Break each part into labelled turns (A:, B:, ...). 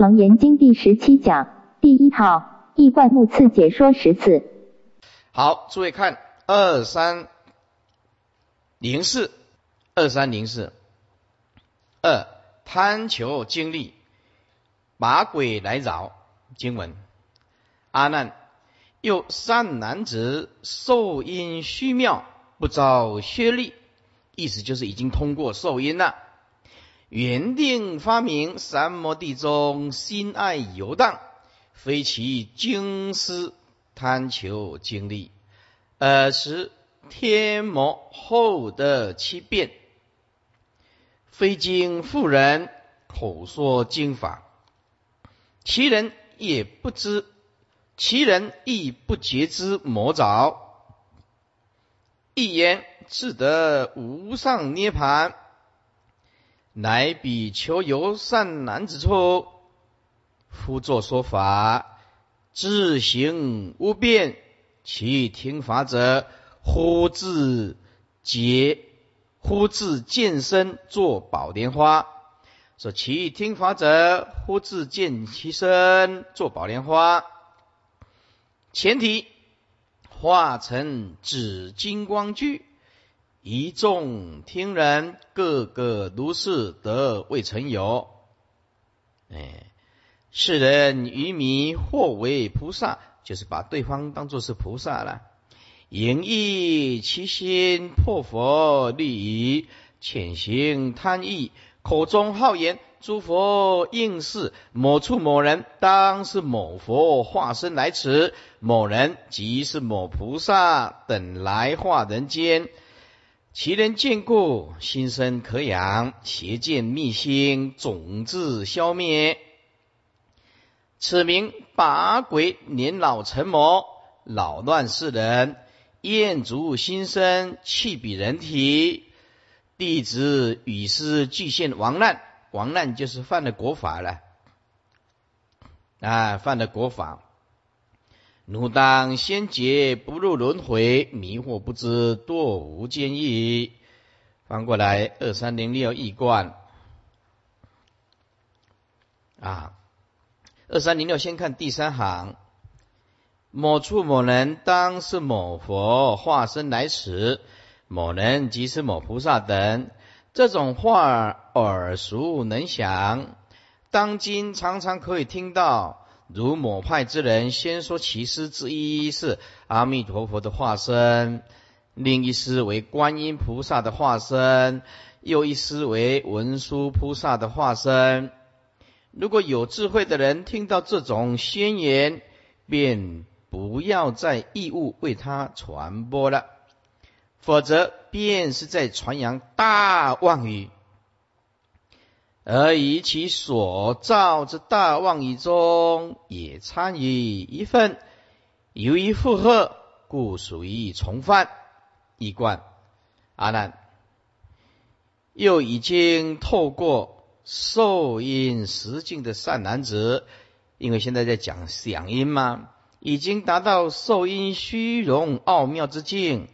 A: 楞严经第十七讲第一套易观目次解说十次。
B: 好，诸位看二三零四，二三零四，二贪求经历，把鬼来扰。经文：阿难，又善男子受因虚妙，不遭削力。意思就是已经通过受因了。原定发明三摩地中心爱游荡，非其经师贪求经历，而是天魔后的七变，非经妇人口说经法，其人也不知，其人亦不觉知魔爪，一言自得无上涅盘。乃比求游善男子处，夫作说法，自行无变，其听法者，忽自结，忽自见身作宝莲花。说其听法者，忽自见其身作宝莲花。前提化成紫金光具。一众听人，个个如是得未曾有。哎，世人愚迷，或为菩萨，就是把对方当作是菩萨了。盈意其心，破佛利益，潜行贪意，口中好言，诸佛应是某处某人，当是某佛化身来此。某人即是某菩萨等来化人间。其人见故，心生可养；邪见密心，种子消灭。此名把鬼年老成魔，扰乱世人；厌足心生，气比人体。弟子与师俱现亡难，亡难就是犯了国法了啊，犯了国法。汝当先劫不入轮回，迷惑不知堕无间意。翻过来，二三零六一观啊，二三零六先看第三行，某处某人当是某佛化身来此，某人即是某菩萨等，这种话耳熟能详，当今常常可以听到。如某派之人，先说其师之一是阿弥陀佛的化身，另一师为观音菩萨的化身，又一师为文殊菩萨的化身。如果有智慧的人听到这种宣言，便不要再义务为他传播了，否则便是在传扬大妄语。而以其所造之大妄语中，也参与一份，由于负荷，故属于从犯一贯。阿难，又已经透过受因实境的善男子，因为现在在讲响音嘛，已经达到受因虚荣奥妙之境，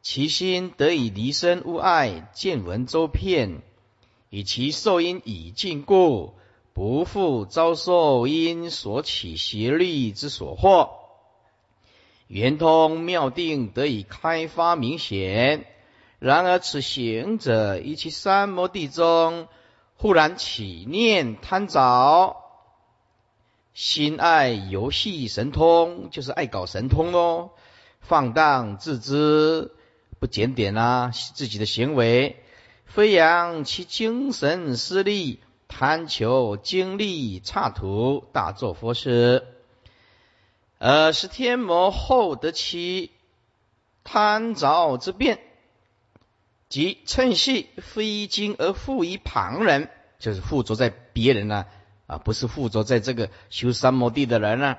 B: 其心得以离身无碍，见闻周遍。以其受因已尽故，不复遭受因所起邪力之所惑，圆通妙定得以开发明显。然而此行者于其三摩地中，忽然起念贪着，心爱游戏神通，就是爱搞神通喽，放荡自知，不检点啊自己的行为。飞扬其精神私利，贪求经历差图，大作佛事，而是天魔后得其贪着之变，即趁隙非经而附于旁人，就是附着在别人呢啊，不是附着在这个修三摩地的人呢，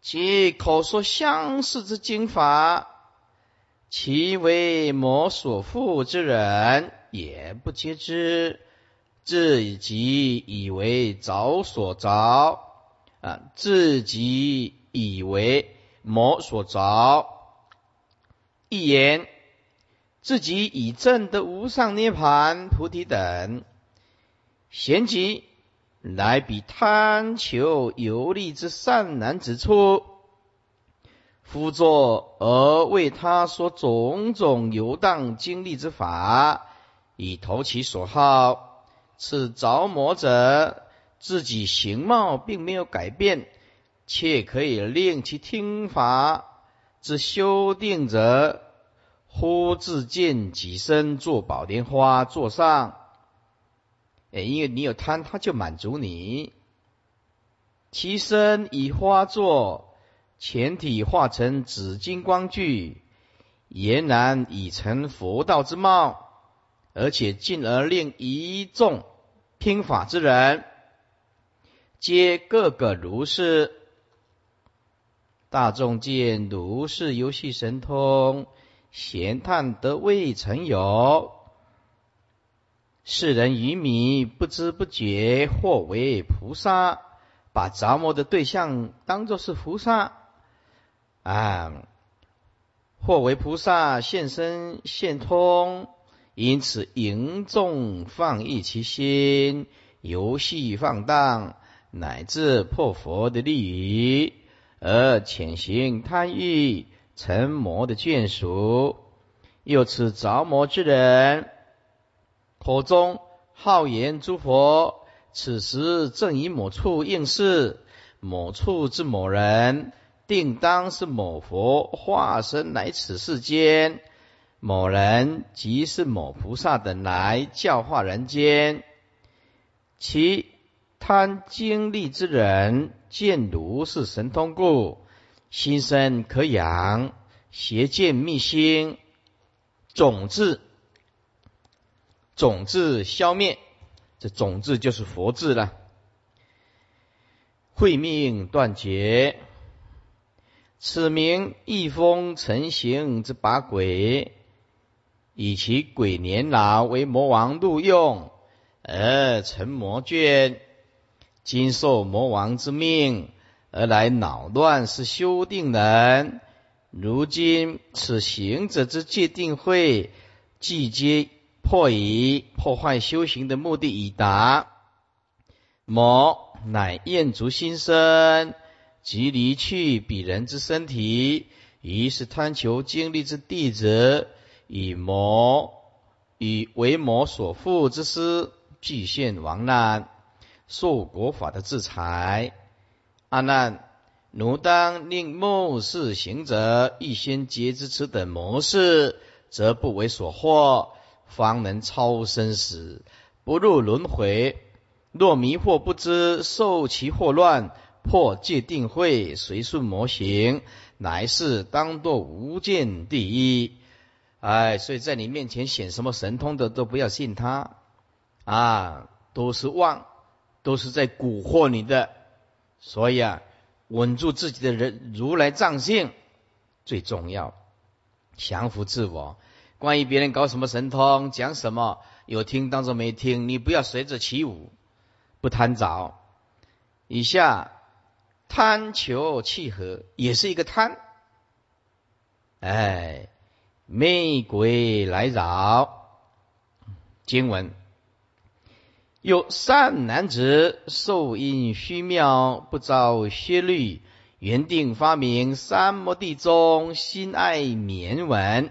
B: 其口说相似之经法。其为魔所缚之人，也不皆知，自己以为着所着啊，自己以为魔所着，一言自己以证得无上涅盘、菩提等，贤集来比贪求游利之善男子处，夫作而为他说种种游荡经历之法，以投其所好。此着魔者自己形貌并没有改变，却可以令其听法之修定者，忽自见己身作宝莲花座上。哎，因为你有贪，他就满足你。其身以花作，前体化成紫金光具，俨然已成佛道之貌，而且进而令一众听法之人，皆个个如是。大众见如是游戏神通，闲叹得未曾有。世人愚迷，不知不觉或为菩萨，把着魔的对象当作是菩萨啊，或为菩萨现身现通，因此迎众放逸其心，游戏放荡，乃至破佛的利益，而潜行贪欲成魔的眷属，又此着魔之人。口中好言诸佛，此时正以某处应是，某处之某人，定当是某佛化身来此世间，某人即是某菩萨等来教化人间。其贪经历之人，见如是神通故，心生可养，邪见密心，种子。种子消灭，这种子就是佛字了。慧命断绝，此名一风成形之八鬼，以其鬼年老为魔王录用，而成魔眷，今受魔王之命而来扰乱，是修定人。如今此行者之界定会，既皆。破以破坏修行的目的已达，魔乃厌足心生，即离去彼人之身体，于是贪求经历之弟子，以魔以为魔所缚之师，具现亡难，受国法的制裁。阿难，奴当令目视行者预先结之此等模式，则不为所惑。方能超生死，不入轮回。若迷惑不知，受其惑乱，破戒定慧，随顺模型，乃是当作无间第一。哎，所以在你面前显什么神通的，都不要信他啊，都是妄，都是在蛊惑你的。所以啊，稳住自己的人如来藏性最重要，降服自我。关于别人搞什么神通，讲什么有听当做没听，你不要随着起舞，不贪着。以下贪求契合也是一个贪，哎，魅鬼来扰。经文有善男子受因虚妙，不遭邪律，原定发明三摩地中心爱绵文。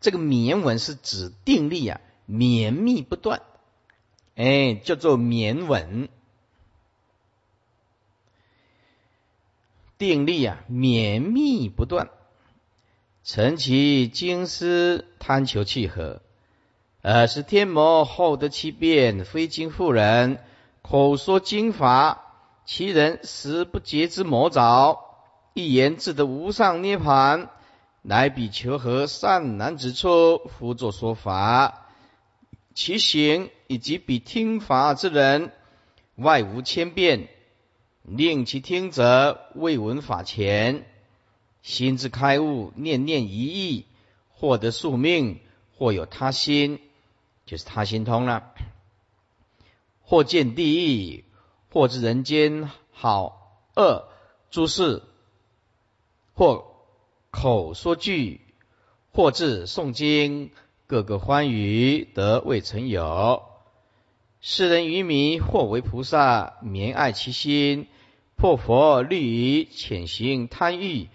B: 这个绵稳是指定力啊，绵密不断，哎，叫做绵稳。定力啊，绵密不断，成其经师贪求契合，呃，是天魔厚得其变，非经妇人口说经法，其人实不觉之魔爪，一言自得无上涅盘。乃比求和善男子处，辅作说法，其行以及比听法之人，外无千变，令其听者未闻法前，心之开悟，念念一意，获得宿命，或有他心，就是他心通了，或见地狱，或知人间好恶诸事，或。口说句，或自诵经，各个欢愉得未曾有。世人愚迷，或为菩萨，绵爱其心，破佛立于，潜行贪欲，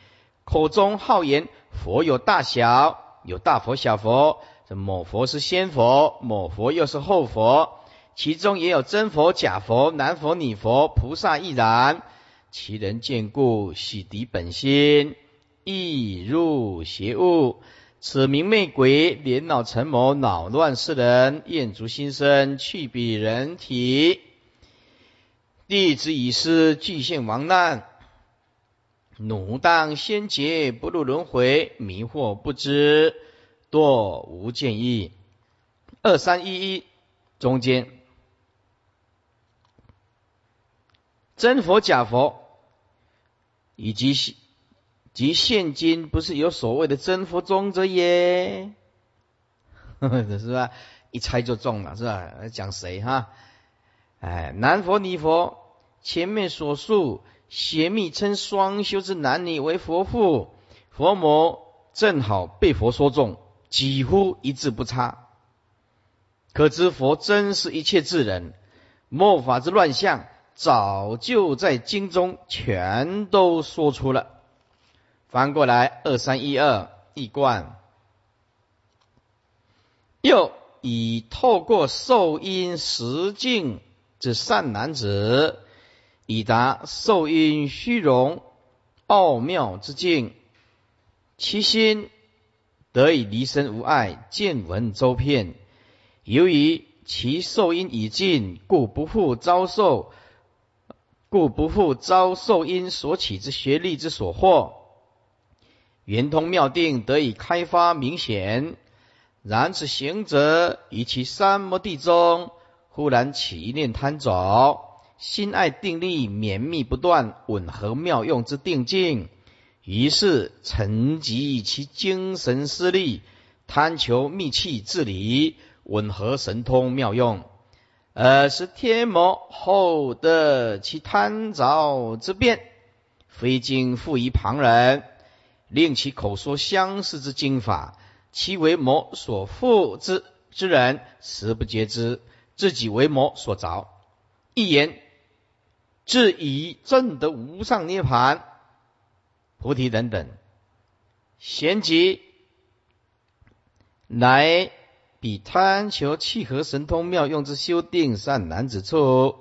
B: 口中好言佛有大小，有大佛小佛。这某佛是先佛，某佛又是后佛，其中也有真佛、假佛、男佛、女佛，菩萨亦然。其人见故，洗涤本心，易入邪物。此名魅鬼，连恼成谋，恼乱世人，厌足心生，去彼人体。弟子已失，具现亡难。奴当先劫，不入轮回，迷惑不知。多无建议，二三一一中间，真佛假佛，以及及现今不是有所谓的真佛中者耶？是吧？一猜就中了，是吧？讲谁哈？哎，南佛尼佛，前面所述邪密称双修之男女为佛父，佛魔正好被佛说中。几乎一字不差，可知佛真是一切智人，末法之乱象早就在经中全都说出了。翻过来二三一二一贯，又以透过受因实境至善男子，以达受因虚荣奥妙之境，其心。得以离身无碍，见闻周遍。由于其受因已尽，故不复遭受，故不复遭受因所起之学力之所获。圆通妙定得以开发明显。然此行者以其三摩地中，忽然起一念贪着，心爱定力绵密不断，吻合妙用之定境。于是沉积其精神思力，贪求秘器治理，吻合神通妙用，而是天魔后得其贪着之变，非经复于旁人，令其口说相似之经法，其为魔所复之之人，实不觉知，自己为魔所着，一言，至以正得无上涅盘。菩提等等，贤集来比贪求契合神通妙用之修定善男子处，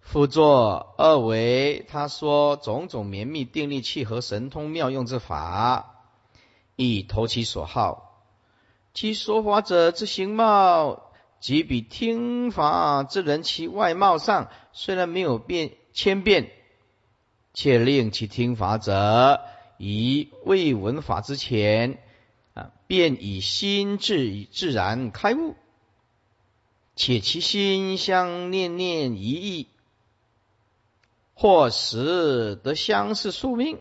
B: 复作二为他说种种绵密定力契合神通妙用之法，以投其所好。其说法者之形貌，即比听法之人其外貌上虽然没有变千变。且令其听法者，以未闻法之前，啊，便以心智自然开悟，且其心相念念一意，或时得相似宿命，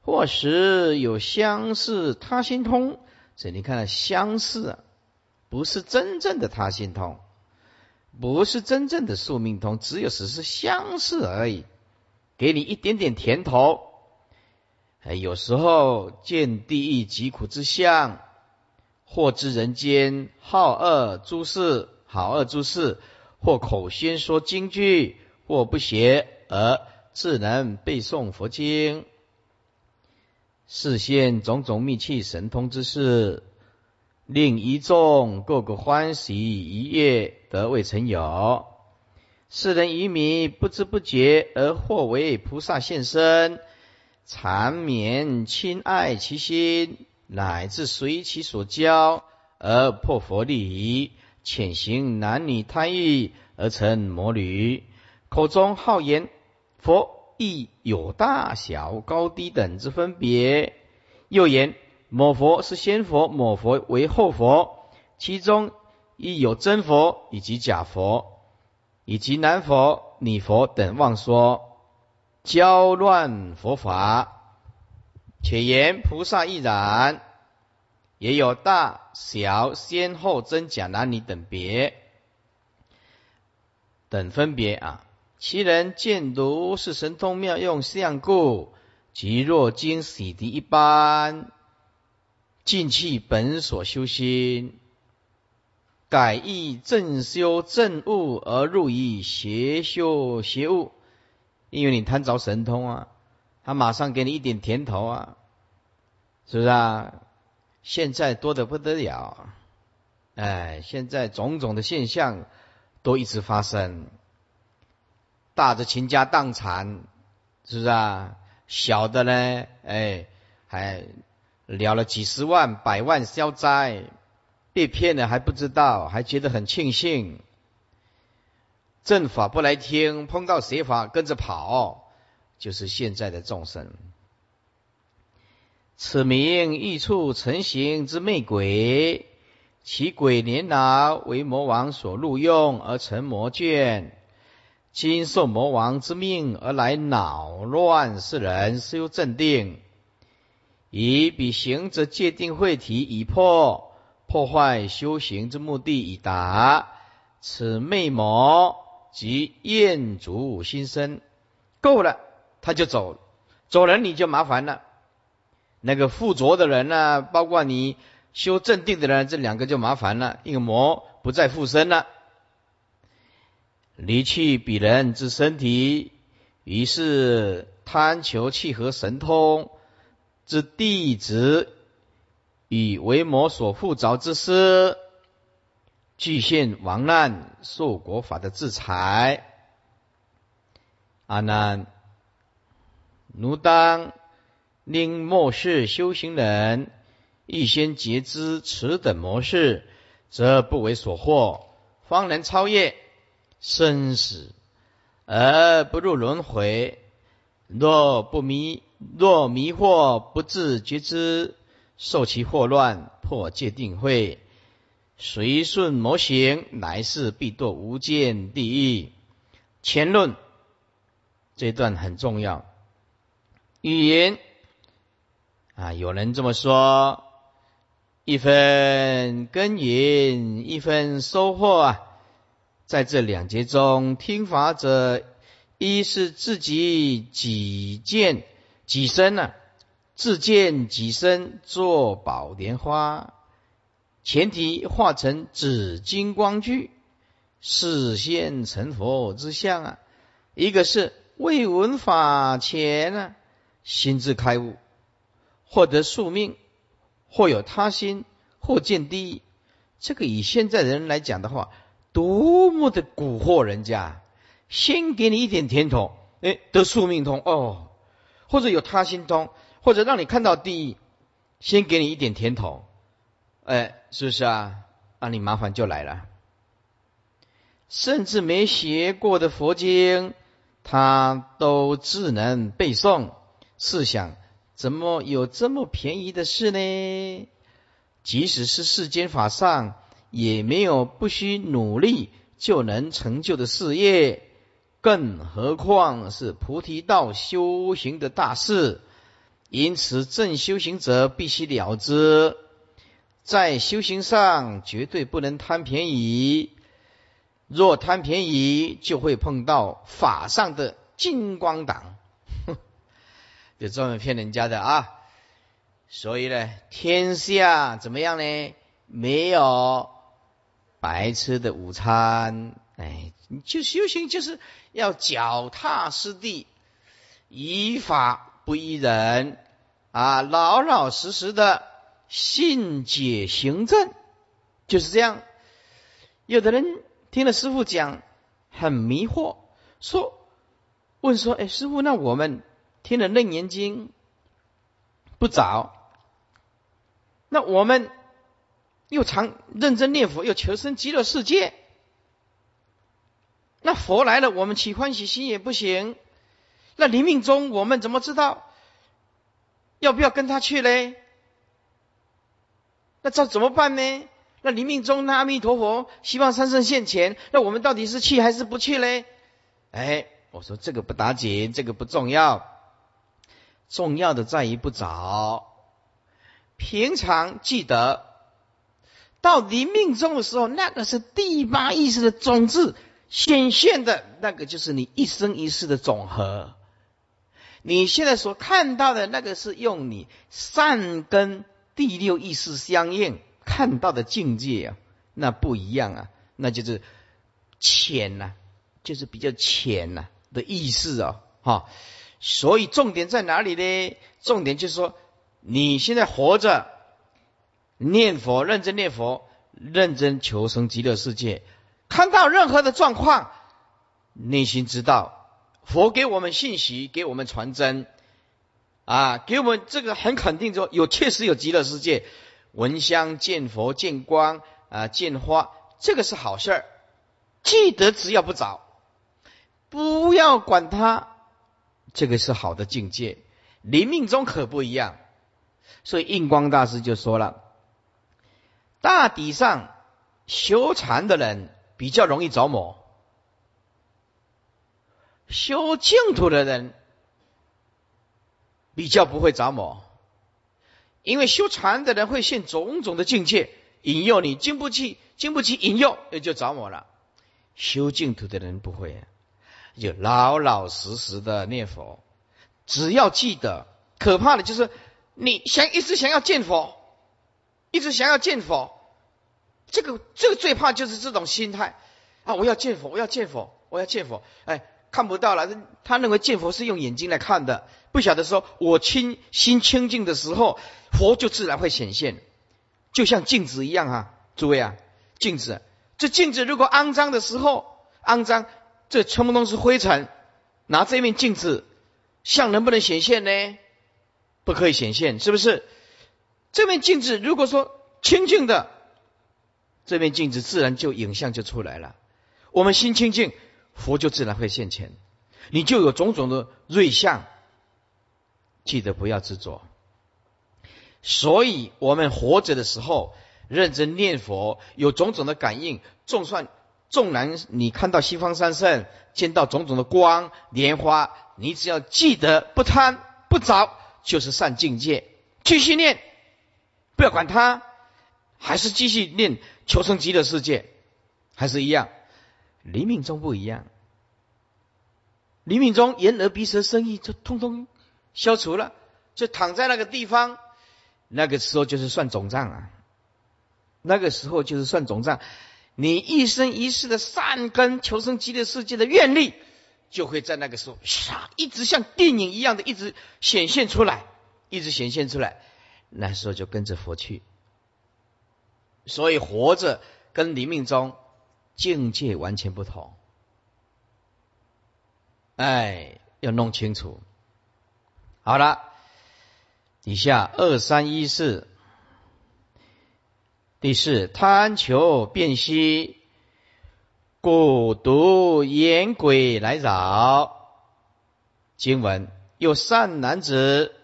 B: 或时有相似他心通。所以你看，相似不是真正的他心通，不是真正的宿命通，只有只是相似而已。给你一点点甜头，哎，有时候见地狱疾苦之相，或知人间好恶诸事，好恶诸事，或口宣说经句，或不邪而自能背诵佛经，视现种种秘契神通之事，令一众个个欢喜一夜得未曾有。世人愚迷，不知不觉而或为菩萨现身，缠绵亲爱其心，乃至随其所教而破佛利益，潜行男女贪欲而成魔女，口中好言佛亦有大小高低等之分别，又言某佛是先佛，某佛为后佛，其中亦有真佛以及假佛。以及男佛、女佛等妄说，教乱佛法，且言菩萨亦然，也有大小先后真假男女等别等分别啊。其人见读是神通妙用相故，即若经洗涤一般，尽弃本所修心。改易正修正悟而入于邪修邪悟，因为你贪着神通啊，他马上给你一点甜头啊，是不是啊？现在多得不得了，哎，现在种种的现象都一直发生，大的倾家荡产，是不是啊？小的呢，哎，还了了几十万、百万消灾。被骗了还不知道，还觉得很庆幸。正法不来听，碰到邪法跟着跑，就是现在的众生。此名欲处成形之魅鬼，其鬼年老为魔王所录用而成魔眷，今受魔王之命而来恼乱世人，修镇定，以彼行者界定会体已破。破坏修行之目的已达，此魅魔及厌足心生，够了，他就走，走人你就麻烦了。那个附着的人呢，包括你修正定的人，这两个就麻烦了，一个魔不再附身了，离去彼人之身体，于是贪求契合神通之弟子。以为魔所附着之师，具现亡难，受国法的制裁。阿难，奴当令末世修行人预先截知此等模式，则不为所惑，方能超越生死而不入轮回。若不迷，若迷惑不自觉知。受其祸乱，破戒定慧，随顺魔行，来世必堕无间地狱。前论这段很重要。语言啊，有人这么说：一分耕耘，一分收获啊。在这两节中，听法者，一是自己己见己身呢。自见己身作宝莲花，前提化成紫金光具，视现成佛之相啊！一个是未闻法前啊，心智开悟，获得宿命，或有他心，或见地。这个以现在人来讲的话，多么的蛊惑人家！先给你一点甜头，哎，得宿命通哦，或者有他心通。或者让你看到第一，先给你一点甜头，哎，是不是啊？那你麻烦就来了。甚至没学过的佛经，他都自能背诵。试想，怎么有这么便宜的事呢？即使是世间法上，也没有不需努力就能成就的事业，更何况是菩提道修行的大事。因此，正修行者必须了之，在修行上绝对不能贪便宜。若贪便宜，就会碰到法上的金光党，就专门骗人家的啊！所以呢，天下怎么样呢？没有白吃的午餐。哎，你就修行就是要脚踏实地，依法。不依人啊，老老实实的信解行证，就是这样。有的人听了师傅讲，很迷惑，说问说：“哎，师傅，那我们听了楞严经不早，那我们又常认真念佛，又求生极乐世界，那佛来了，我们起欢喜心也不行。”那临命中我们怎么知道要不要跟他去嘞？那这怎么办呢？那临命中那阿弥陀佛希望三圣现前，那我们到底是去还是不去嘞？哎，我说这个不打紧，这个不重要，重要的在于不早。平常记得到临命中的时候，那个是第八意识的种子显现的，那个就是你一生一世的总和。你现在所看到的那个是用你善跟第六意识相应看到的境界啊，那不一样啊，那就是浅呐，就是比较浅呐的意思哦，哈。所以重点在哪里呢？重点就是说，你现在活着，念佛，认真念佛，认真求生极乐世界，看到任何的状况，内心知道佛给我们信息，给我们传真，啊，给我们这个很肯定说，有确实有极乐世界，闻香见佛见光啊见花，这个是好事儿。记得只要不找，不要管它。这个是好的境界，临命中可不一样。所以印光大师就说了，大抵上修禅的人比较容易着魔，修净土的人比较不会着魔，因为修禅的人会现种种的境界引诱你，经不起经不起引诱，也就着魔了。修净土的人不会。就老老实实的念佛，只要记得，可怕的就是你想一直想要见佛，一直想要见佛，这个这个最怕就是这种心态啊！我要见佛，我要见佛，我要见佛，哎，看不到了。他认为见佛是用眼睛来看的，不晓得说我清心清净的时候，佛就自然会显现，就像镜子一样啊！诸位啊，镜子，这镜子如果肮脏的时候，肮脏。这全部都是灰尘，拿这面镜子，像能不能显现呢？不可以显现，是不是？这面镜子如果说清净的，这面镜子自然就影像就出来了。我们心清净，佛就自然会现前，你就有种种的瑞相。记得不要执着。所以我们活着的时候，认真念佛，有种种的感应，就算。纵然你看到西方三圣，见到种种的光莲花，你只要记得不贪不着，就是善境界。继续念，不要管它，还是继续念求生极乐世界，还是一样。黎明中不一样，黎明中眼耳鼻舌身意就通通消除了，就躺在那个地方，那个时候就是算总账啊，那个时候就是算总账。你一生一世的善根求生极乐世界的愿力，就会在那个时候，唰，一直像电影一样的一直显现出来，一直显现出来。那时候就跟着佛去。所以活着跟临命中境界完全不同。哎，要弄清楚。好了，底下二三一四。第四，贪求变息，故独言鬼来扰。经文：有善男子，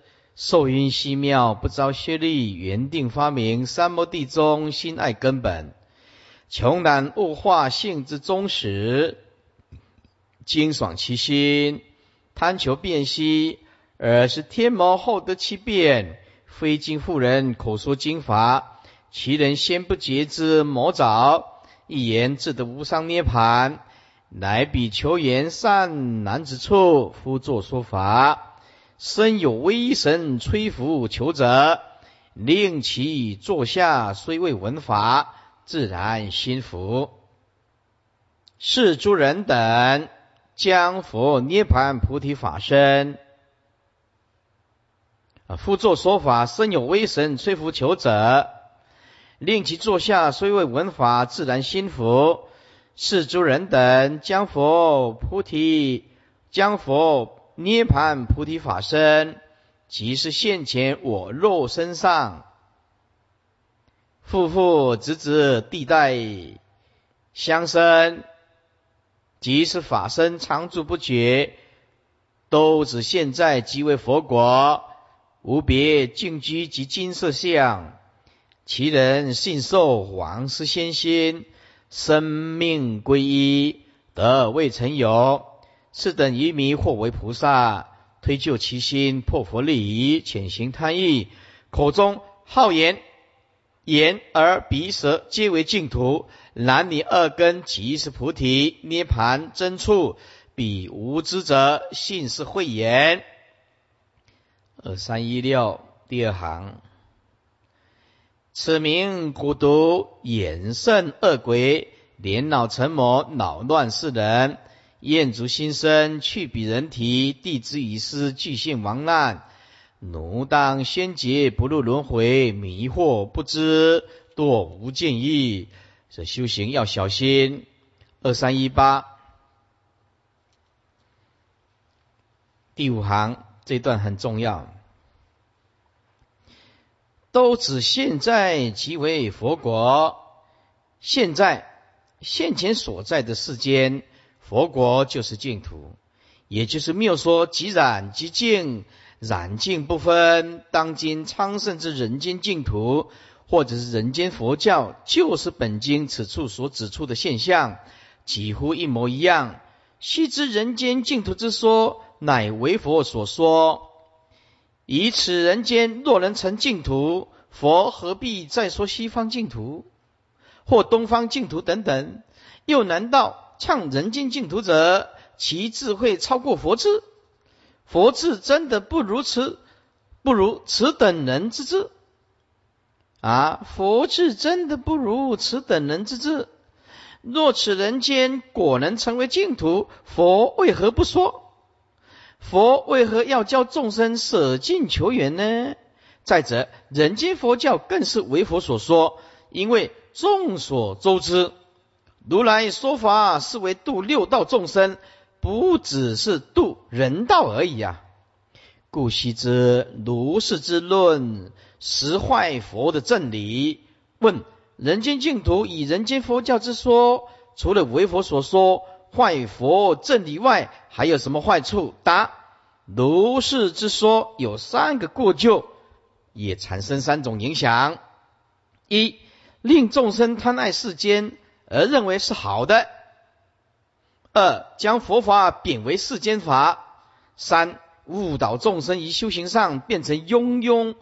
B: 受云西妙，不遭学力，原定发明三摩地中，心爱根本，穷难物化性之宗始，精爽其心，贪求变息，而是天魔后得其变，非经妇人口说经法。其人先不觉之魔爪，一言自得无上涅盘，乃比求言善男子处，夫作说法，身有威神吹拂求者，令其坐下，虽未闻法，自然心服。是诸人等将佛涅盘菩提法身，啊，夫作说法，身有威神吹拂求者。令其坐下，虽未闻法，自然心服。是诸人等将佛菩提、将佛涅盘菩提法身，即是现前我肉身上，父父子子地代相生，即是法身常住不绝，都指现在即为佛国，无别净居及金色相。其人信受王师先心，生命归一，得未曾有。是等愚迷或为菩萨，推就其心，破佛理，潜行贪欲，口中好言，言而鼻舌皆为净土。男女二根即是菩提涅盘真处，彼无知者信是慧言。二三一六第二行。此名蛊毒衍甚恶鬼，年老成魔，恼乱世人。厌足心生，去彼人体，地之以失，具性亡难。奴当先劫，不入轮回，迷惑不知，堕无见意。这修行要小心。二三一八第五行这段很重要，都指现在即为佛国，现在现前所在的世间。佛国就是净土，也就是妙说即染即净，染净不分。当今昌盛之人间净土，或者是人间佛教，就是本经此处所指出的现象，几乎一模一样。须知人间净土之说，乃为佛所说。以此人间若能成净土，佛何必再说西方净土，或东方净土等等？又难道？唱人间净土者，其智慧超过佛智，佛智真的不如此，不如此等人之智啊！佛智真的不如此等人之智。若此人间果能成为净土，佛为何不说？佛为何要教众生舍近求远呢？再者，人间佛教更是为佛所说，因为众所周知。如来说法是为度六道众生，不只是度人道而已啊！故悉知如是之论，实坏佛的正理。问：人间净土以人间佛教之说，除了为佛所说坏佛正理外，还有什么坏处？答：如是之说有三个过旧，也产生三种影响：一，令众生贪爱世间。而认为是好的。二将佛法贬为世间法。三误导众生于修行上，变成庸庸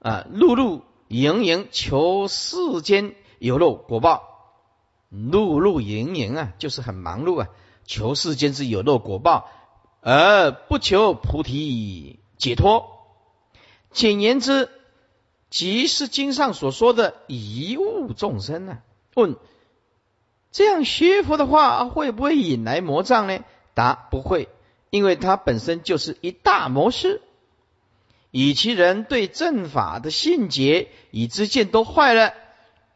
B: 啊，碌碌营营求世间有漏果报。碌碌营营啊，就是很忙碌啊，求世间之有漏果报，而不求菩提解脱。简言之，即是经上所说的贻误众生呢？问。这样学佛的话，会不会引来魔障呢？答：不会，因为它本身就是一大模式。以其人对正法的信解以之见都坏了，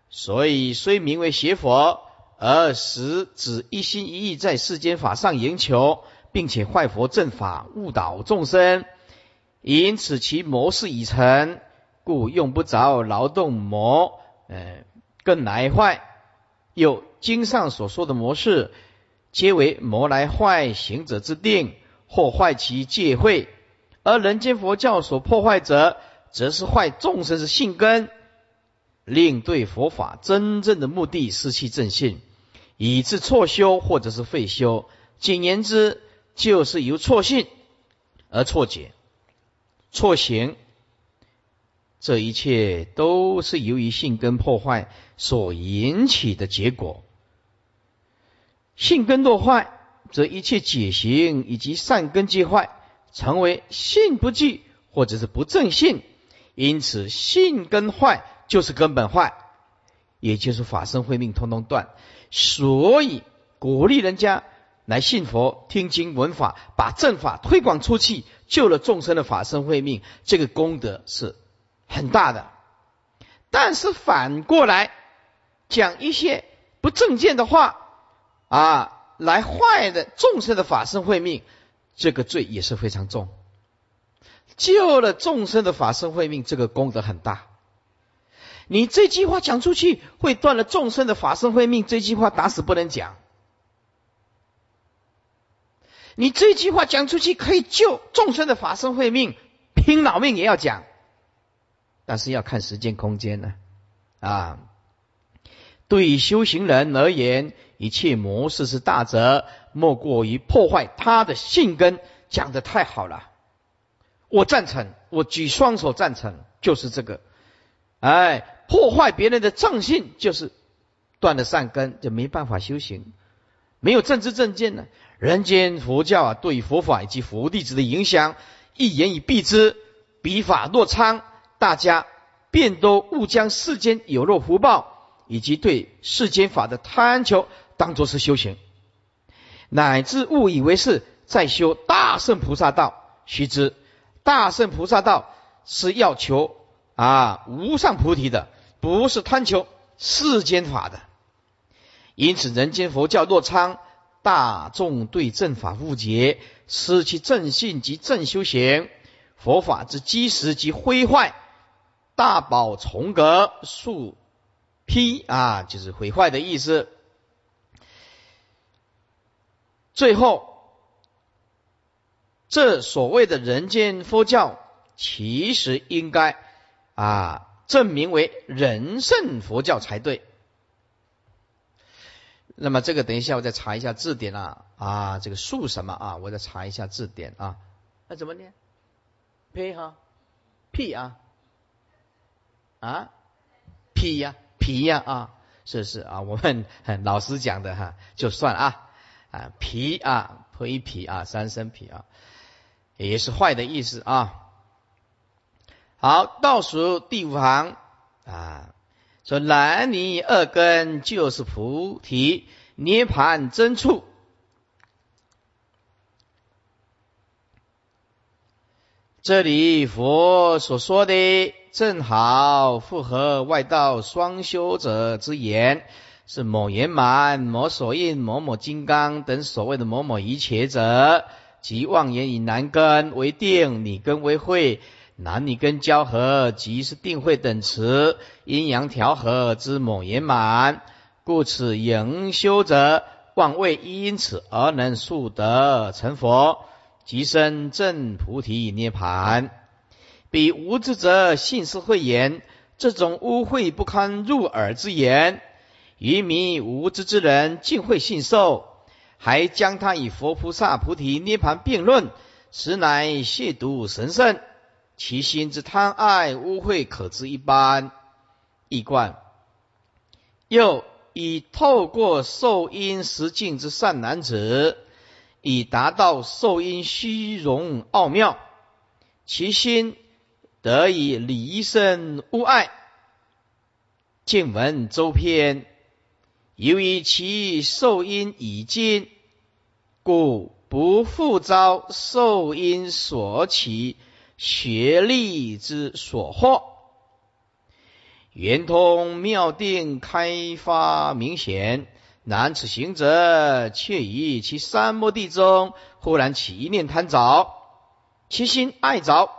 B: 所以虽名为邪佛，而实只一心一意在世间法上营求，并且坏佛正法，误导众生。因此其模式已成，故用不着劳动魔，呃，更来坏。又经上所说的模式，皆为魔来坏行者之定，或坏其戒慧；而人间佛教所破坏者，则是坏众生之性根，令对佛法真正的目的失去正信，以致错修或者是废修。简言之，就是由错信而错解、错行。这一切都是由于性根破坏所引起的结果。性根若坏，则一切解行以及善根皆坏，成为性不具或者是不正性。因此，性根坏就是根本坏，也就是法身慧命通通断。所以，鼓励人家来信佛、听经、闻法，把正法推广出去，救了众生的法身慧命，这个功德是。很大的，但是反过来讲一些不正见的话啊，来坏的众生的法身慧命，这个罪也是非常重。救了众生的法身慧命，这个功德很大。你这句话讲出去，会断了众生的法身慧命，这句话打死不能讲。你这句话讲出去，可以救众生的法身慧命，拼老命也要讲。但是要看时间空间呢，啊，对于修行人而言，一切模式是大则，莫过于破坏他的性根。讲的太好了，我赞成，我举双手赞成，就是这个。哎，破坏别人的正性，就是断了善根，就没办法修行，没有正知正见呢。人间佛教啊，对佛法以及佛弟子的影响，一言以蔽之，笔法若昌。大家便都误将世间有若福报，以及对世间法的贪求，当作是修行，乃至误以为是在修大圣菩萨道。须知，大圣菩萨道是要求啊无上菩提的，不是贪求世间法的。因此，人间佛教若昌，大众对正法误解，失其正信及正修行，佛法之基石及毁坏，大宝重阁速批啊，就是毁坏的意思。最后。这所谓的人间佛教，其实应该啊证明为人圣佛教才对。那么这个等一下我再查一下字典啊啊这个树什么啊我再查一下字典啊。那怎么念？呸哈？屁啊？啊？屁呀？皮呀？啊？是是啊我们老师讲的哈就算啊。啊皮啊破一皮啊三生皮啊。也是坏的意思啊。好，倒数第五行啊，说男女二根就是菩提涅盘真处。这里佛所说的正好符合外道双修者之言，是某圆满、某所印、某某金刚等所谓的某某一切者。即妄言以男根为定，女根为会，男女根交合，即是定会等词，阴阳调和之某圆满，故此营修者，妄为因此而能速得成佛，即生正菩提涅盘。彼无知者信是慧言，这种污秽不堪入耳之言，愚迷无知之人竟会信受。还将他与佛菩萨菩提涅盘并论，实乃亵渎神圣，其心之贪爱污秽可知一斑。一观又以透过受因实境之善男子，以达到受因虚荣奥妙，其心得以离身污碍。见闻周篇。由于其受因已尽，故不复遭受因所起学历之所惑。圆通妙定开发明显，然此行者却于其三摩地中，忽然起一念贪着，其心爱着，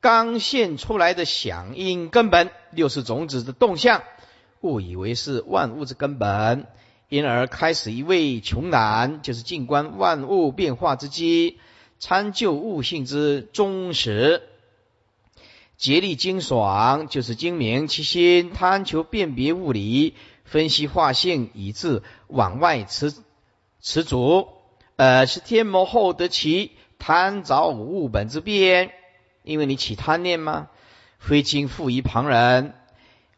B: 刚现出来的响应根本，六是种子的动向。误以为是万物之根本，因而开始一味穷难，就是静观万物变化之机，参究物性之忠实，竭力精爽，就是精明其心，贪求辨别物理，分析化性，以致往外持持足，呃，是天魔后得其贪着物本之变，因为你起贪念吗？非经附于旁人。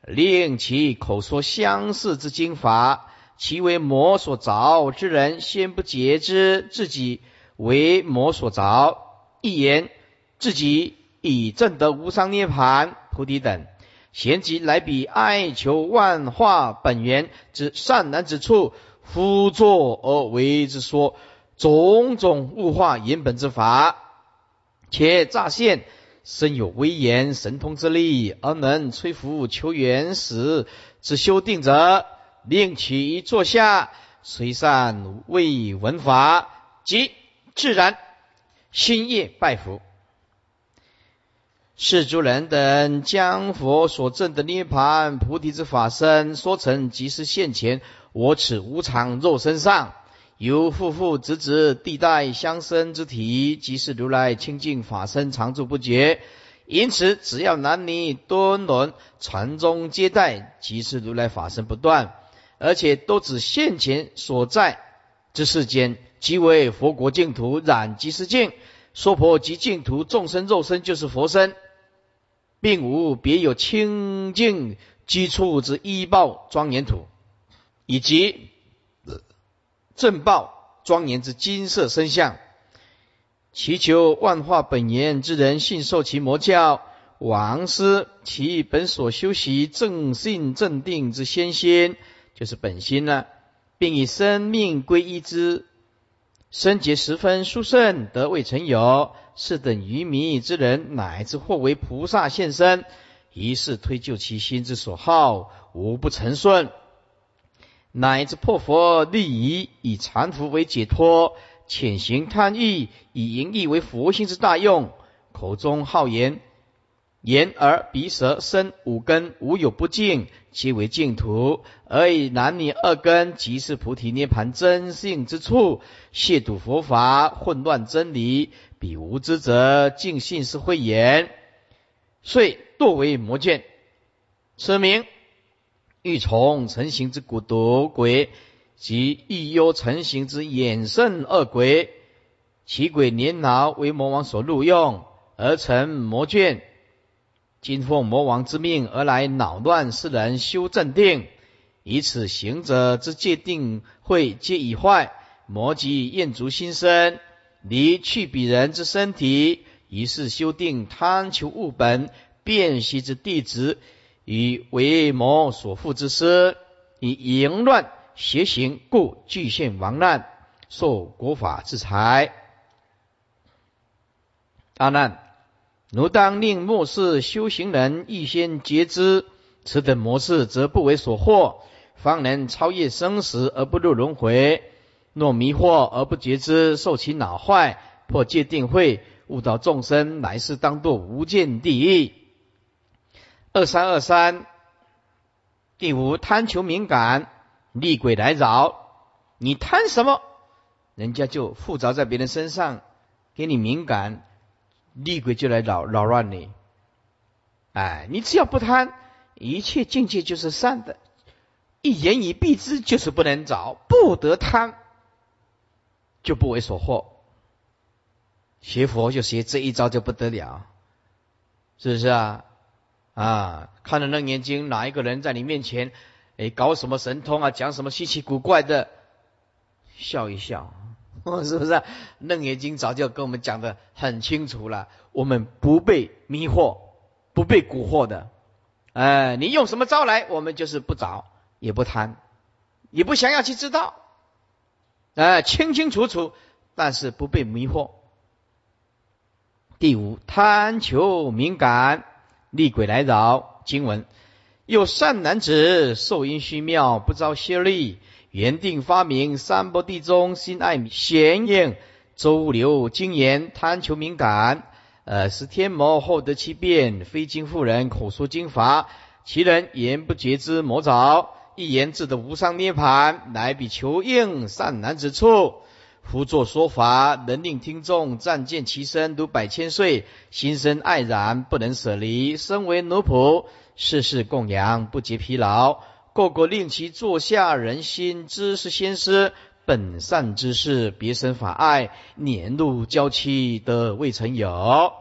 B: 令其口说相似之经法，其为魔所着之人，先不解之，自己为魔所着，一言自己以正得无上涅盘、菩提等，贤集来比爱求万化本源之善男之处，夫作而为之说种种物化原本之法，且乍现。身有威严神通之力，而能摧伏求原始之修定者，令其坐下，随善未闻法，即自然心业拜佛。世诸人等将佛所证的涅盘菩提之法身说成，即是现前我此无常肉身上。由父父子子地代相生之体，即是如来清净法身常住不绝。因此，只要男女多伦传宗接代，即是如来法身不断，而且都指现前所在之世间，即为佛国净土，染即是净，娑婆即净土，众生肉身就是佛身，并无别有清净基础之依报庄严土，以及。正报庄严之金色身相，祈求万化本源之人信受其魔教，王师其本所修习正信正定之先心，就是本心呢，并以生命归依之，身结十分殊胜，得未曾有。是等愚迷之人，乃至或为菩萨现身，一是推就其心之所好，无不成顺；乃至破佛利益，以禅服为解脱，潜行贪欲，以淫意为佛性之大用。口中好言，言而鼻舌身五根无有不净，皆为净土。而以男女二根，即是菩提涅盘真性之处，亵渎佛法，混乱真理。彼无知者，尽信是慧言，遂堕为魔见。此名欲从成形之蛊毒鬼，及欲忧成形之衍圣恶鬼。其鬼年老，为魔王所录用，而成魔眷。今奉魔王之命而来，扰乱世人修正定，以此行者之界定会皆已坏，魔即厌足心生。离去彼人之身体，于是修定贪求物本，辨析之弟子，与为魔所附之师，以淫乱邪行，故具现亡难，受国法之财。阿难，奴当令末世修行人预先觉知，此等模式，则不为所惑，方能超越生死而不入轮回。若迷惑而不觉知，受其恼坏，破戒定慧，误导众生，乃是当堕无间地狱。二三二三，第五贪求敏感，厉鬼来扰。你贪什么，人家就附着在别人身上，给你敏感，厉鬼就来扰扰乱你。哎，你只要不贪，一切境界就是善的。一言以蔽之，就是不能找，不得贪。就不为所惑，学佛就学这一招就不得了，是不是啊？啊，看了楞严经，哪一个人在你面前，哎，搞什么神通啊，讲什么稀奇古怪的，笑一笑，是不是？楞严经早就跟我们讲的很清楚了，我们不被迷惑，不被蛊惑的，哎，你用什么招来，我们就是不找，也不贪，也不想要去知道。哎，清清楚楚，但是不被迷惑。第五，贪求敏感，厉鬼来扰。经文：有善男子，受因虚妙，不遭邪力，原定发明三波地中，心爱显应，周流精言，贪求敏感。呃，是天魔后得其变，非经妇人口说经法，其人言不觉之魔爪。一言自得无上涅盘，乃比求应善男子处。夫作说法，能令听众暂见其身如百千岁，心生爱然，不能舍离。身为奴仆，世事供养，不觉疲劳。个个令其坐下，人心知是先师本善之事，别生法爱，年入娇妻得未曾有。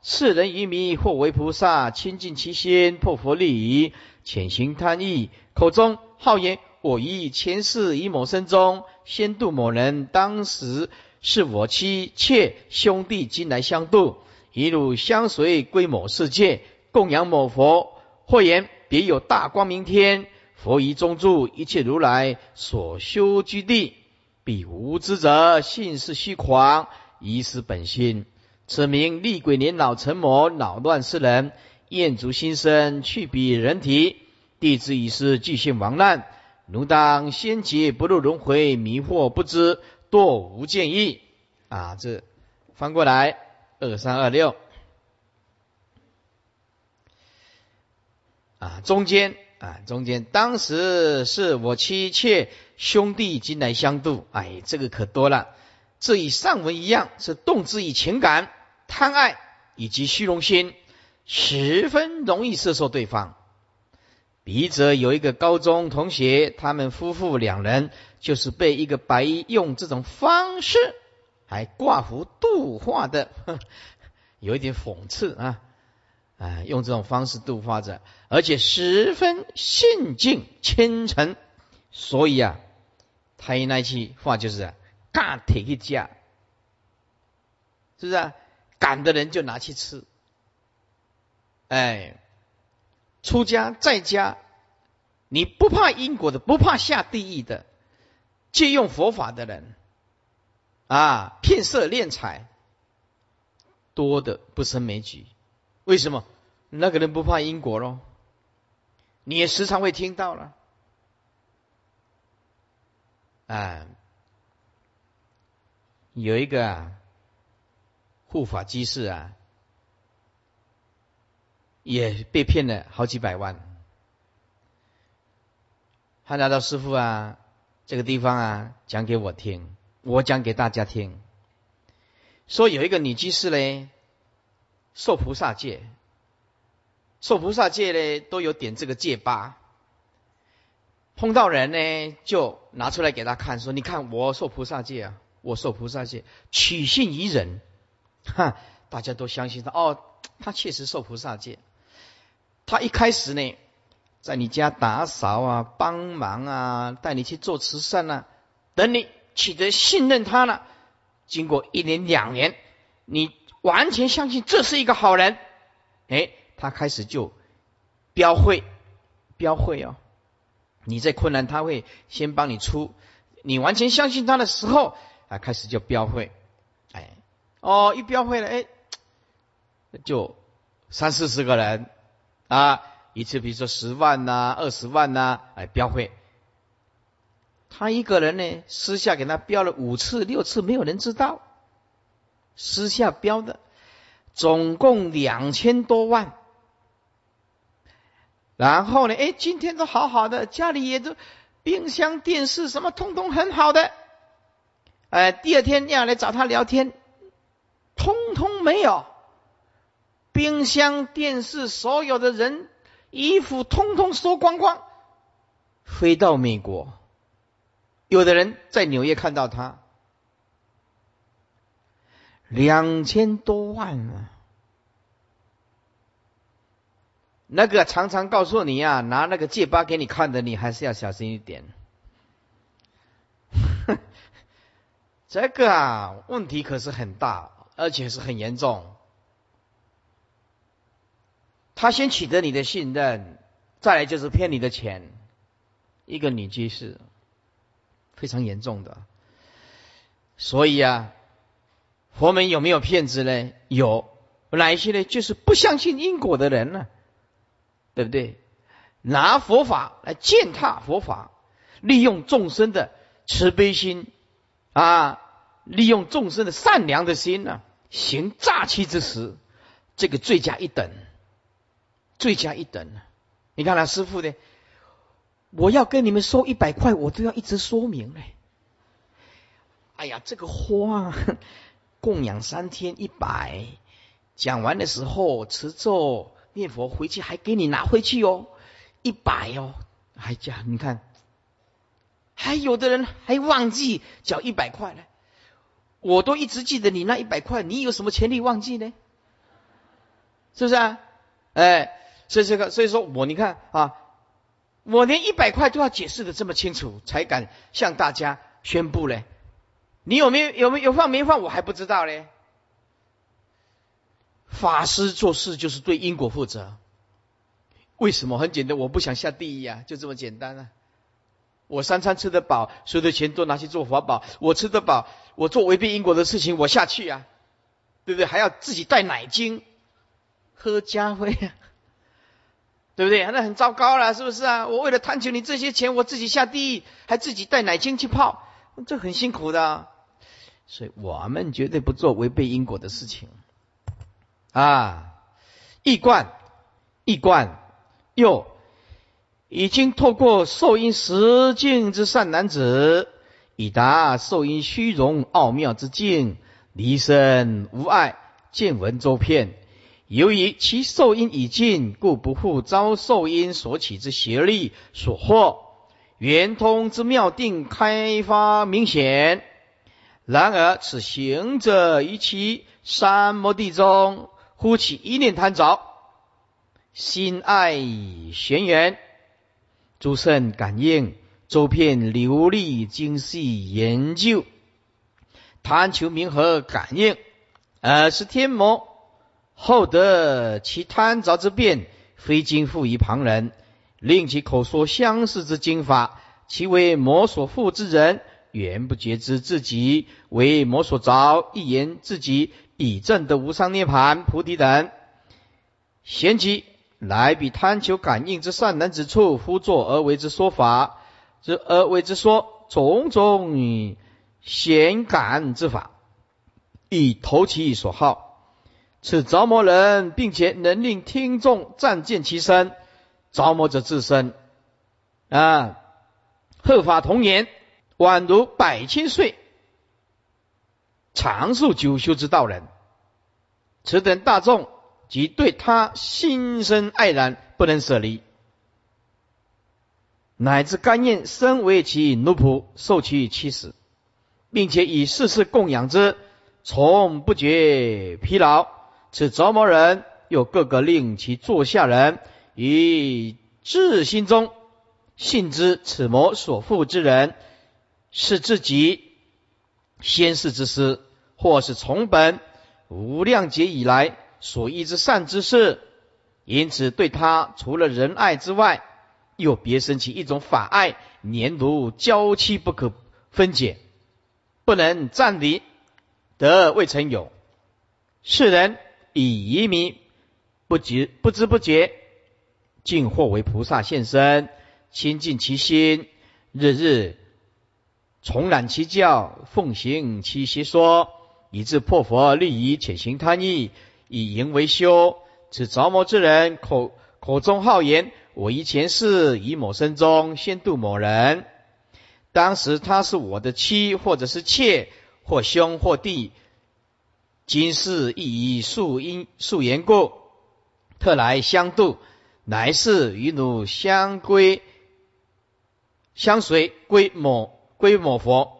B: 世人愚迷，或为菩萨，亲近其心，破佛利益，潜行贪欲。口中好言，我忆前世以某身中先度某人，当时是我妻妾兄弟，今来相度，一路相随归某世界，供养某佛。或言别有大光明天，佛于中住一切如来所修居地，彼无知者信是虚狂，遗失本心。此名厉鬼年老成魔，扰乱世人，厌足心生，去彼人体。弟子已是继性亡难，奴当先劫不入轮回，迷惑不知，堕无间意。啊，这翻过来二三二六啊，中间啊，中间当时是我妻妾兄弟今来相度，哎，这个可多了。这与上文一样，是动之以情感、贪爱以及虚荣心，十分容易射受对方。笔者有一个高中同学，他们夫妇两人就是被一个白衣用这种方式还挂符度化的，有一点讽刺啊！啊，用这种方式度化着，而且十分信敬虔诚，所以啊，他那句话就是“干铁一家”，是不是？啊？赶的人就拿去吃。哎，出家在家，你不怕因果的，不怕下地狱的，借用佛法的人，啊，骗色敛财，多的不胜枚举。为什么？那个人不怕因果喽？你也时常会听到了，啊，有一个啊，护法居士啊。也被骗了好几百万。他拿到师傅啊，这个地方啊，讲给我听，我讲给大家听。说有一个女居士嘞，受菩萨戒，受菩萨戒嘞，都有点这个戒疤。碰到人呢，就拿出来给他看，说：“你看我受菩萨戒啊，我受菩萨戒，取信于人。”哈，大家都相信他。哦，他确实受菩萨戒。他一开始呢，在你家打扫啊，帮忙啊，带你去做慈善啊，等你取得信任他了，经过一年两年，你完全相信这是一个好人，哎，他开始就标会，标会哦，你在困难他会先帮你出，你完全相信他的时候啊，开始就标会，哎，哦，一标会了，哎，就三四十个人。啊，一次比如说十万呐、二十万呐，哎，标会。他一个人呢，私下给他标了五次、六次，没有人知道。私下标的，总共两千多万。然后呢，哎，今天都好好的，家里也都冰箱、电视什么通通很好的。哎，第二天要来找他聊天，通通没有。冰箱、电视，所有的人衣服通通收光光，飞到美国。有的人在纽约看到他，两千多万啊！那个常常告诉你啊，拿那个戒疤给你看的，你还是要小心一点。这个啊，问题可是很大，而且是很严重。他先取得你的信任，再来就是骗你的钱。一个女居士，非常严重的。所以啊，佛门有没有骗子呢？有，哪一些呢？就是不相信因果的人呢，对不对？拿佛法来践踏佛法，利用众生的慈悲心啊，利用众生的善良的心呢，行诈欺之实，这个罪加一等。罪加一等你看他师傅呢？我要跟你们收一百块，我都要一直说明嘞。哎呀，这个花 供养三天一百，讲完的时候持咒念佛回去还给你拿回去哦，一百哦，还讲你看，还有的人还忘记缴一百块呢。我都一直记得你那一百块，你有什么权利忘记呢？是不是啊？哎。所以这个，所以说我你看啊，我连一百块都要解释的这么清楚，才敢向大家宣布嘞。你有没有有没有放没放，我还不知道嘞。法师做事就是对因果负责。为什么？很简单，我不想下地狱啊，就这么简单啊。我三餐吃得饱，所有的钱都拿去做法宝。我吃得饱，我做违背因果的事情，我下去啊，对不对？还要自己带奶精喝咖啡。对不对？那很糟糕了，是不是啊？我为了贪求你这些钱，我自己下地狱，还自己带奶精去泡，这很辛苦的。所以我们绝对不做违背因果的事情啊！易观，易观，又已经透过受因实境之善男子，以达受因虚荣奥妙之境，离身无碍，见闻周遍。由于其受因已尽，故不复遭受因所起之邪力所惑，圆通之妙定开发明显。然而此行者于其三摩地中，忽起一念贪着，心爱玄元，诸圣感应，周遍流利精细研究，贪求名和感应，而是天魔。后得其贪着之变，非经复于旁人，令其口说相似之经法，其为魔所附之人，原不觉知自己为魔所着，一言自己以证得无上涅盘、菩提等。贤妻来比贪求感应之善男之处，夫作而为之说法，之而为之说种种显感之法，以投其所好。此着魔人，并且能令听众暂见其身，着魔者自身啊，鹤发童颜，宛如百千岁，长寿久修之道人。此等大众。即对他心生爱然，不能舍离，乃至甘愿身为其奴仆，受其妻死，并且以世事供养之，从不觉疲劳。此着魔人又个个令其座下人以至心中信之，此魔所附之人是自己先世之师，或是从本无量劫以来。所依之善之事，因此对他除了仁爱之外，又别生起一种法爱，黏如娇妻不可分解，不能暂离，得未曾有。世人以疑迷不觉不知不觉，竟或为菩萨现身，亲近其心，日日重染其教，奉行其邪说，以致破佛利益，且行贪欲。以淫为修，此着魔之人口口中好言：“我以前世以某身中先度某人，当时他是我的妻，或者是妾，或兄或弟。今世亦以素因素言故，特来相度。来世与汝相归，相随归某归某佛。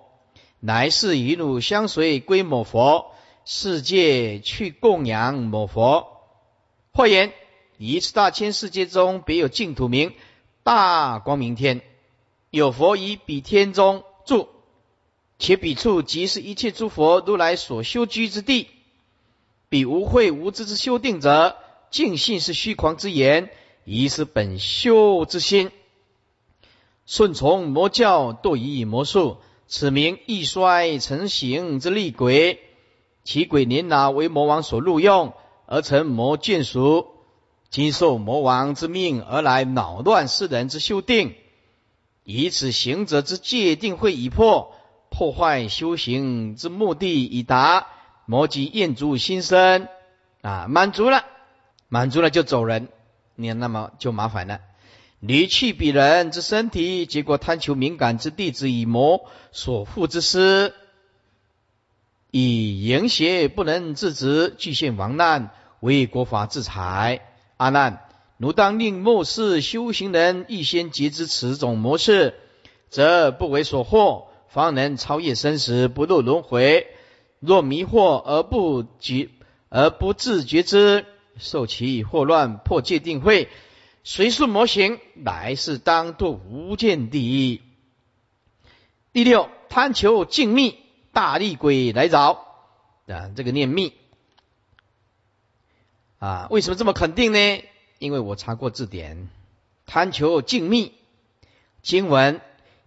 B: 来世与汝相随归某佛。”世界去供养某佛，或言一次大千世界中别有净土名大光明天，有佛以彼天中住，且彼处即是一切诸佛如来所修居之地。彼无慧无知之修定者，尽信是虚狂之言，疑是本修之心。顺从魔教，堕以魔术，此名易衰成形之厉鬼。其鬼年老为魔王所录用，而成魔眷属，今受魔王之命而来扰乱世人之修定，以此行者之界定会已破，破坏修行之目的已达，魔即厌足心生啊，满足了，满足了就走人，你那么就麻烦了，离去彼人之身体，结果贪求敏感之地之以魔所负之师。以淫邪不能制止，具现亡难，为国法制裁。阿难，奴当令末世修行人预先觉知此种模式，则不为所惑，方能超越生死，不入轮回。若迷惑而不觉而不自觉之，受其惑乱，破戒定慧，随顺魔行，来世当堕无间地狱。第六，贪求静谧。大力鬼来找啊！这个念密啊，为什么这么肯定呢？因为我查过字典，贪求静谧经文，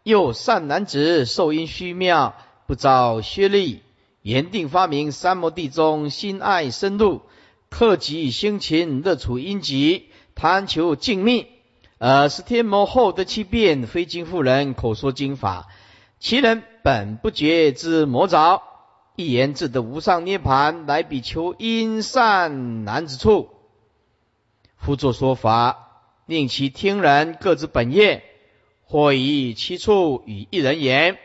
B: 又善男子受因虚妙，不遭削利，原定发明三摩地中心爱深入，克己辛勤乐处阴极，贪求静谧，呃是天魔后得其变，非经妇人口说经法。其人本不觉之魔着，一言自得无上涅盘，来比求因善男子处。夫作说法，令其听人各自本业，或以其处与一人言。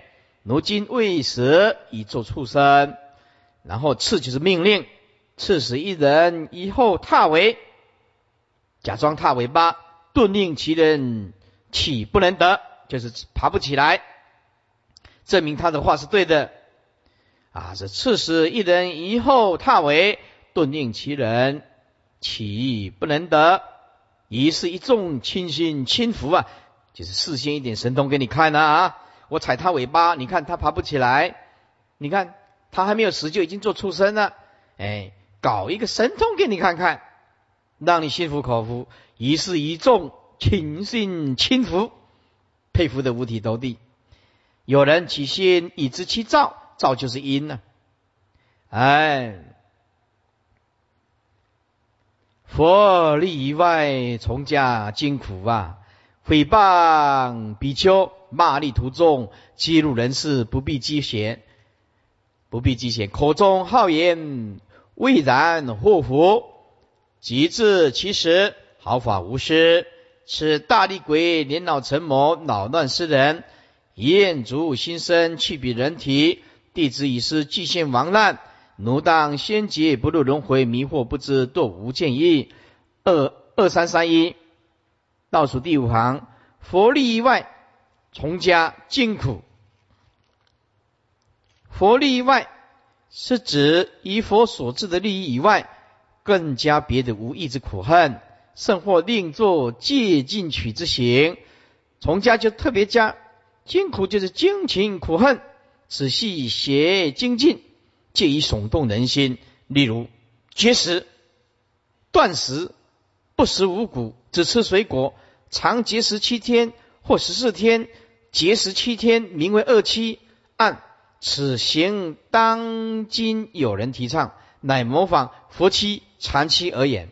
B: 如今未死，以作畜生。然后赐就是命令，赐死一人，以后踏为，假装踏尾巴，顿令其人起不能得，就是爬不起来。证明他的话是对的啊！这刺死一人以后，踏为顿令其人起不能得，疑是一众亲心轻浮啊！就是事先一点神通给你看了啊！我踩他尾巴，你看他爬不起来，你看他还没有死就已经做畜生了，哎，搞一个神通给你看看，让你心服口服，一示一众倾心倾服，佩服的五体投地。有人起心以知其造，造就是因呢。哎，佛力以外，从家艰苦啊！诽谤比丘，骂力徒众，揭露人事，不必积嫌，不必积嫌，口中好言。未然祸福，极致其实毫发无失。此大力鬼年老成魔，恼乱世人，厌足心生，去彼人体。弟子已是既现亡难，奴当先劫不入轮回，迷惑不知，堕无见意。二二三三一，倒数第五行，佛力以外，从家艰苦。佛力以外。是指以佛所致的利益以外，更加别的无益之苦恨，甚或另作借进取之行。从家就特别加，艰苦就是精勤苦恨，仔细写精进，借以耸动人心。例如绝食、断食、不食五谷，只吃水果，常节食七天或十四天，节食七天名为二七，按。此行当今有人提倡，乃模仿佛七、长期而言。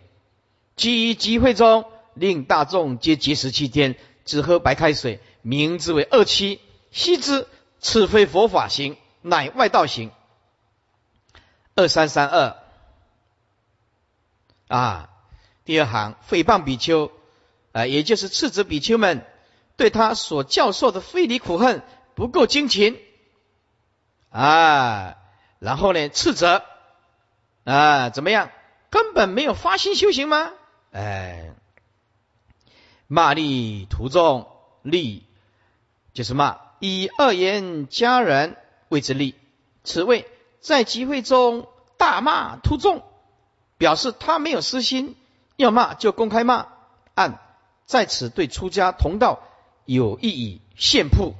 B: 基于集会中，令大众皆节食七天，只喝白开水，名之为二七。悉知此非佛法行，乃外道行。二三三二啊，第二行诽谤比丘啊，也就是斥责比丘们对他所教授的非礼苦恨不够精勤。啊，然后呢？斥责啊，怎么样？根本没有发心修行吗？哎，骂力徒众，力就是骂，以恶言家人谓之力。此谓在集会中大骂徒众，表示他没有私心，要骂就公开骂，按在此对出家同道有意以献铺。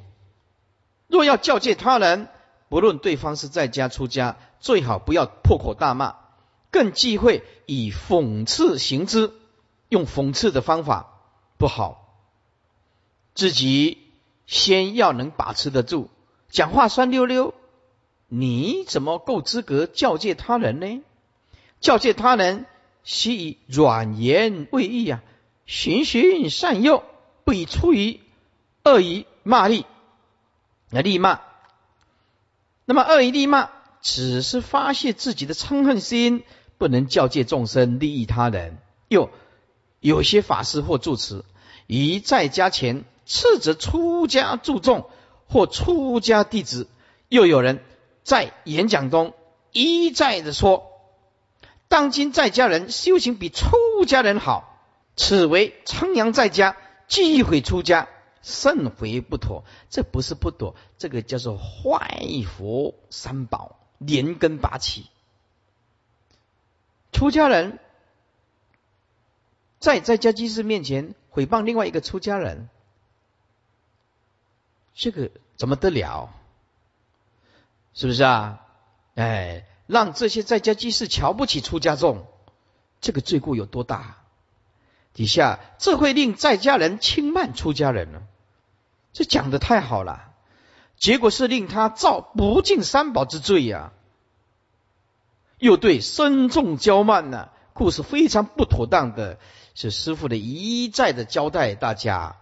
B: 若要教诫他人。不论对方是在家出家，最好不要破口大骂，更忌讳以讽刺行之，用讽刺的方法不好。自己先要能把持得住，讲话酸溜溜，你怎么够资格教诫他人呢？教诫他人，须以软言为义呀，循循善诱，不以出于恶意骂力，来立骂。那么恶意利骂，只是发泄自己的嗔恨心，不能教诫众生，利益他人。又有些法师或住持，于在家前斥责出家注重或出家弟子；又有人在演讲中一再的说，当今在家人修行比出家人好，此为昌阳在家，忌讳出家。甚回不妥，这不是不妥，这个叫做坏佛三宝连根拔起。出家人在在家居士面前诽谤另外一个出家人，这个怎么得了？是不是啊？哎，让这些在家居士瞧不起出家众，这个罪过有多大？底下这会令在家人轻慢出家人呢？这讲的太好了，结果是令他造不敬三宝之罪呀，又对身重骄慢呢，故事非常不妥当的。是师傅的一再的交代大家，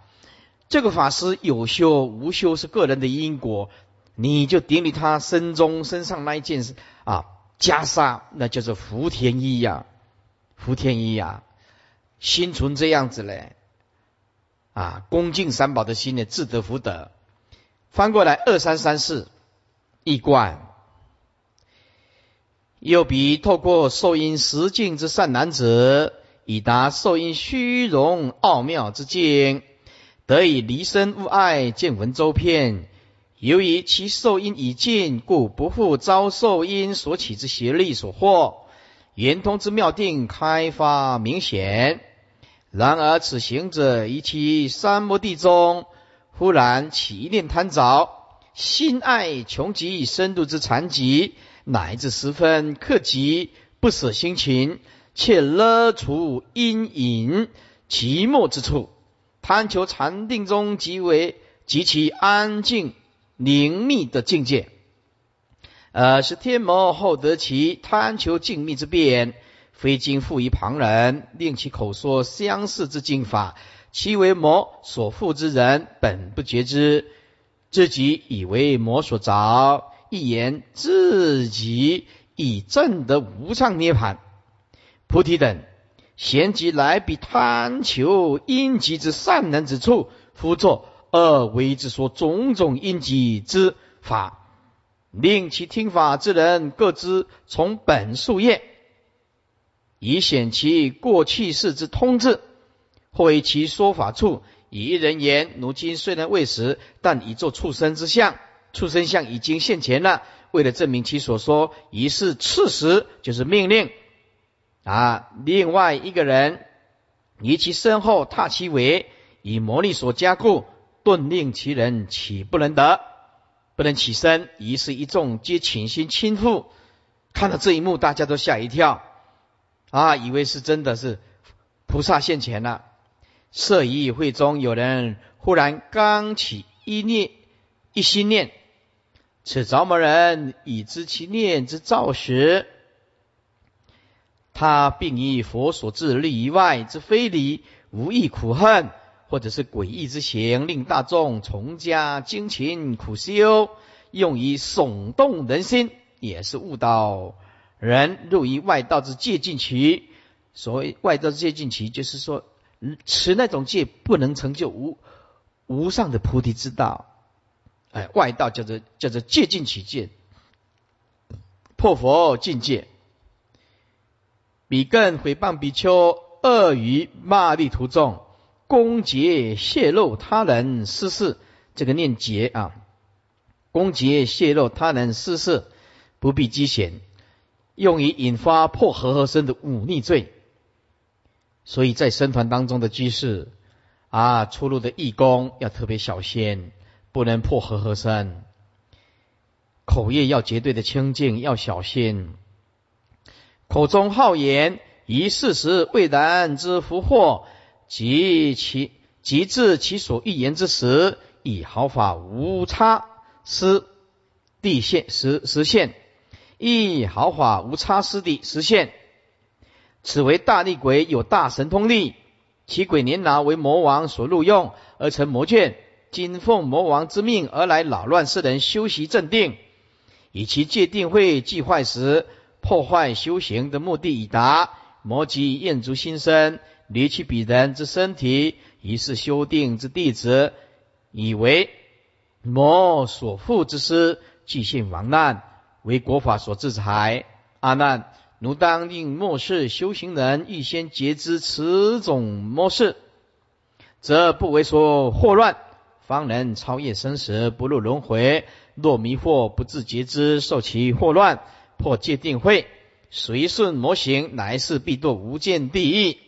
B: 这个法师有修无修是个人的因果，你就顶礼他身中身上那一件事啊袈裟，那叫做福田衣呀，福田衣呀，心存这样子嘞。啊，恭敬三宝的心呢，自得福德。翻过来，二三三四，一观。又比透过受因实境之善男子，以达受因虚荣奥妙之境，得以离身物爱，见闻周遍。由于其受因已尽，故不复遭受因所起之邪力所惑，圆通之妙定开发明显。然而，此行者于其三摩地中，忽然起念贪着，心爱穷极深度之残疾，乃至十分克己，不舍心情，且勒除阴影寂寞之处，贪求禅定中极为极其安静宁谧的境界。呃，是天魔后得其贪求静谧之变，非经复于旁人，令其口说相似之经法，其为魔所附之人本不觉知，自己以为魔所着，一言自己以证得无上涅盘。菩提等贤集来彼贪求阴极之善能之处，夫作二为之说种种阴极之法。令其听法之人各知从本数业，以显其过去世之通志；或为其说法处，以一人言：如今虽然未死，但已作畜生之相，畜生相已经现前了。为了证明其所说于是赐时，就是命令啊。另外一个人以其身后踏其尾，以魔力所加固，顿令其人岂不能得？不能起身，于是一众皆倾心倾覆。看到这一幕，大家都吓一跳，啊，以为是真的是菩萨现前了。色疑会中有人忽然刚起一念一心念，此着魔人已知其念之造时，他并以佛所制利以外之非礼，无益苦恨。或者是诡异之行，令大众从家精勤苦修，用以耸动人心，也是误导人入于外道之戒禁期。所谓外道之戒禁期，就是说持那种戒不能成就无无上的菩提之道。哎，外道叫做叫做戒禁起戒，破佛境界。比更诽谤比丘，恶于骂力徒众。攻劫泄露他人私事，这个念劫啊，攻劫泄露他人私事，不必积嫌，用于引发破和合身的忤逆罪。所以在僧团当中的居士啊，出入的义工要特别小心，不能破和合身。口业要绝对的清净，要小心。口中好言，以事实未然之福祸。及其及至其所欲言之时，以毫发无差失地现实实现，亦毫发无差失地实现。此为大力鬼有大神通力，其鬼年老为魔王所录用，而成魔眷，今奉魔王之命而来扰乱世人修习正定，以其戒定慧既坏时，破坏修行的目的已达，魔即厌足心生。离去彼人之身体，以是修定之弟子，以为魔所负之师，即现亡难，为国法所制裁。阿难，奴当令末世修行人预先觉知此种模式，则不为所惑乱，方能超越生死，不入轮回。若迷惑不自觉知，受其惑乱，破戒定慧，随顺魔行，来世必堕无间地狱。